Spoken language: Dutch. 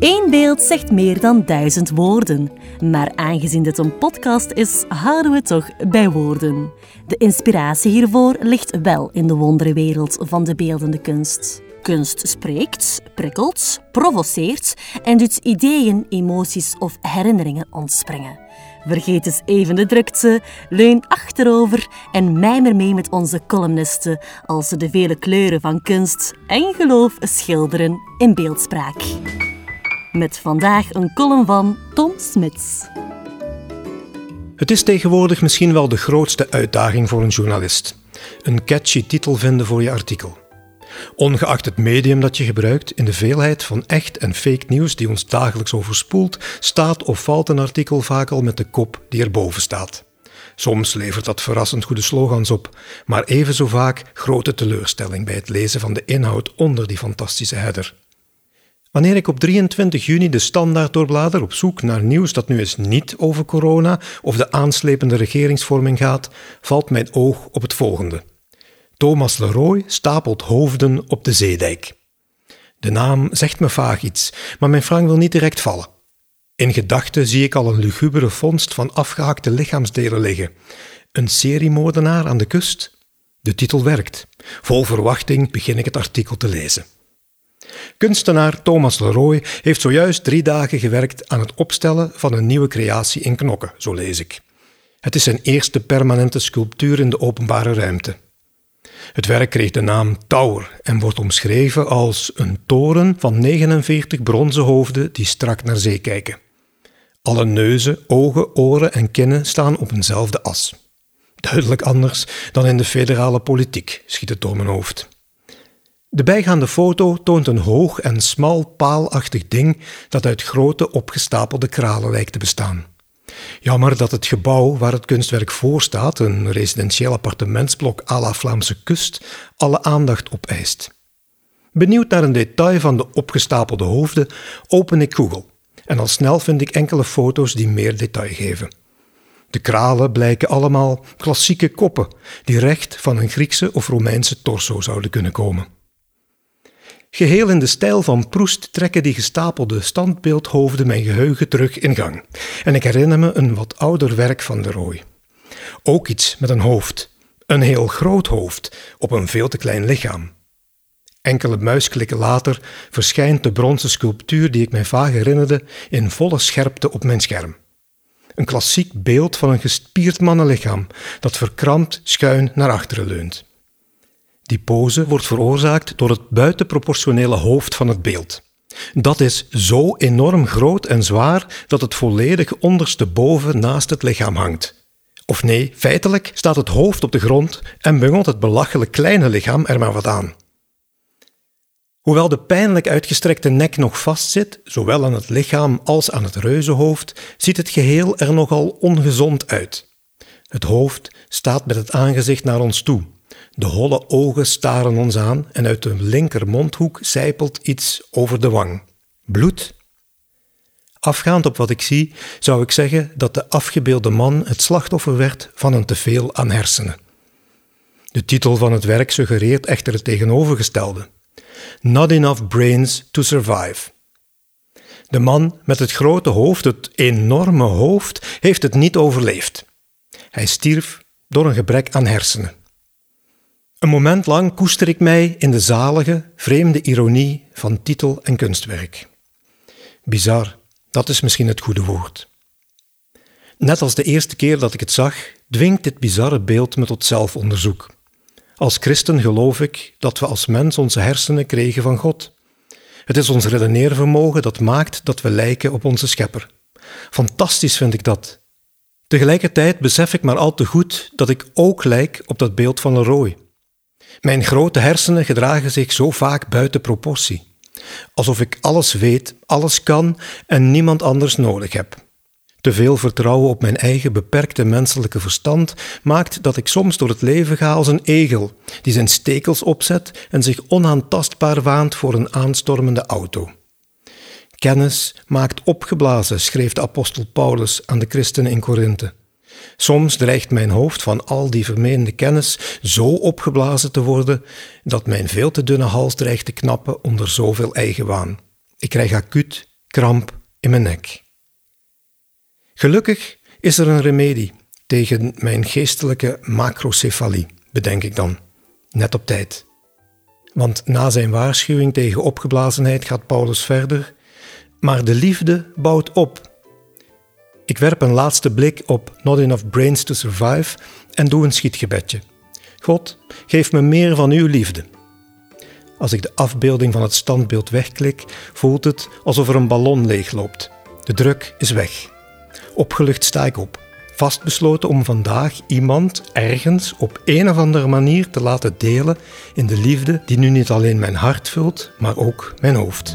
Eén beeld zegt meer dan duizend woorden. Maar aangezien dit een podcast is, houden we toch bij woorden. De inspiratie hiervoor ligt wel in de wonderenwereld van de beeldende kunst. Kunst spreekt, prikkelt, provoceert en doet ideeën, emoties of herinneringen ontspringen. Vergeet eens even de drukte, leun achterover en mijmer mee met onze columnisten als ze de vele kleuren van kunst en geloof schilderen in beeldspraak. Met vandaag een column van Tom Smits. Het is tegenwoordig misschien wel de grootste uitdaging voor een journalist. Een catchy titel vinden voor je artikel. Ongeacht het medium dat je gebruikt, in de veelheid van echt en fake nieuws die ons dagelijks overspoelt, staat of valt een artikel vaak al met de kop die erboven staat. Soms levert dat verrassend goede slogans op, maar even zo vaak grote teleurstelling bij het lezen van de inhoud onder die fantastische header. Wanneer ik op 23 juni de standaard doorblader op zoek naar nieuws dat nu eens niet over corona of de aanslepende regeringsvorming gaat, valt mijn oog op het volgende. Thomas Leroy stapelt hoofden op de zeedijk. De naam zegt me vaag iets, maar mijn frank wil niet direct vallen. In gedachten zie ik al een lugubere vondst van afgehakte lichaamsdelen liggen. Een seriemoordenaar aan de kust? De titel werkt. Vol verwachting begin ik het artikel te lezen. Kunstenaar Thomas Leroy heeft zojuist drie dagen gewerkt aan het opstellen van een nieuwe creatie in knokken, zo lees ik. Het is zijn eerste permanente sculptuur in de openbare ruimte. Het werk kreeg de naam Tower en wordt omschreven als een toren van 49 bronzen hoofden die strak naar zee kijken. Alle neuzen, ogen, oren en kinnen staan op eenzelfde as. Duidelijk anders dan in de federale politiek, schiet het door mijn hoofd. De bijgaande foto toont een hoog en smal paalachtig ding dat uit grote opgestapelde kralen lijkt te bestaan. Jammer dat het gebouw waar het kunstwerk voor staat, een residentieel appartementsblok à la Vlaamse kust, alle aandacht opeist. Benieuwd naar een detail van de opgestapelde hoofden, open ik Google en al snel vind ik enkele foto's die meer detail geven. De kralen blijken allemaal klassieke koppen die recht van een Griekse of Romeinse torso zouden kunnen komen. Geheel in de stijl van Proest trekken die gestapelde standbeeldhoofden mijn geheugen terug in gang. En ik herinner me een wat ouder werk van Leroy. Ook iets met een hoofd. Een heel groot hoofd op een veel te klein lichaam. Enkele muisklikken later verschijnt de bronzen sculptuur die ik mij vaag herinnerde in volle scherpte op mijn scherm. Een klassiek beeld van een gespierd mannenlichaam dat verkrampt schuin naar achteren leunt. Die pose wordt veroorzaakt door het buitenproportionele hoofd van het beeld. Dat is zo enorm groot en zwaar dat het volledig ondersteboven naast het lichaam hangt. Of nee, feitelijk staat het hoofd op de grond en bungelt het belachelijk kleine lichaam er maar wat aan. Hoewel de pijnlijk uitgestrekte nek nog vastzit, zowel aan het lichaam als aan het reuzenhoofd, ziet het geheel er nogal ongezond uit. Het hoofd staat met het aangezicht naar ons toe, de holle ogen staren ons aan en uit de linkermondhoek zijpelt iets over de wang. Bloed? Afgaand op wat ik zie, zou ik zeggen dat de afgebeelde man het slachtoffer werd van een teveel aan hersenen. De titel van het werk suggereert echter het tegenovergestelde. Not enough brains to survive. De man met het grote hoofd, het enorme hoofd, heeft het niet overleefd. Hij stierf door een gebrek aan hersenen. Een moment lang koester ik mij in de zalige, vreemde ironie van titel en kunstwerk. Bizar, dat is misschien het goede woord. Net als de eerste keer dat ik het zag, dwingt dit bizarre beeld me tot zelfonderzoek. Als christen geloof ik dat we als mens onze hersenen kregen van God. Het is ons redeneervermogen dat maakt dat we lijken op onze schepper. Fantastisch vind ik dat. Tegelijkertijd besef ik maar al te goed dat ik ook lijk op dat beeld van Leroy. Mijn grote hersenen gedragen zich zo vaak buiten proportie. Alsof ik alles weet, alles kan en niemand anders nodig heb. Te veel vertrouwen op mijn eigen beperkte menselijke verstand maakt dat ik soms door het leven ga als een egel, die zijn stekels opzet en zich onaantastbaar waant voor een aanstormende auto. Kennis maakt opgeblazen, schreef de apostel Paulus aan de christenen in Korinthe. Soms dreigt mijn hoofd van al die vermeende kennis zo opgeblazen te worden dat mijn veel te dunne hals dreigt te knappen onder zoveel eigenwaan. Ik krijg acuut kramp in mijn nek. Gelukkig is er een remedie tegen mijn geestelijke macrocefalie, bedenk ik dan, net op tijd. Want na zijn waarschuwing tegen opgeblazenheid gaat Paulus verder, maar de liefde bouwt op. Ik werp een laatste blik op Not Enough Brains to Survive en doe een schietgebedje. God, geef me meer van uw liefde. Als ik de afbeelding van het standbeeld wegklik, voelt het alsof er een ballon leegloopt. De druk is weg. Opgelucht sta ik op, vastbesloten om vandaag iemand ergens op een of andere manier te laten delen in de liefde die nu niet alleen mijn hart vult, maar ook mijn hoofd.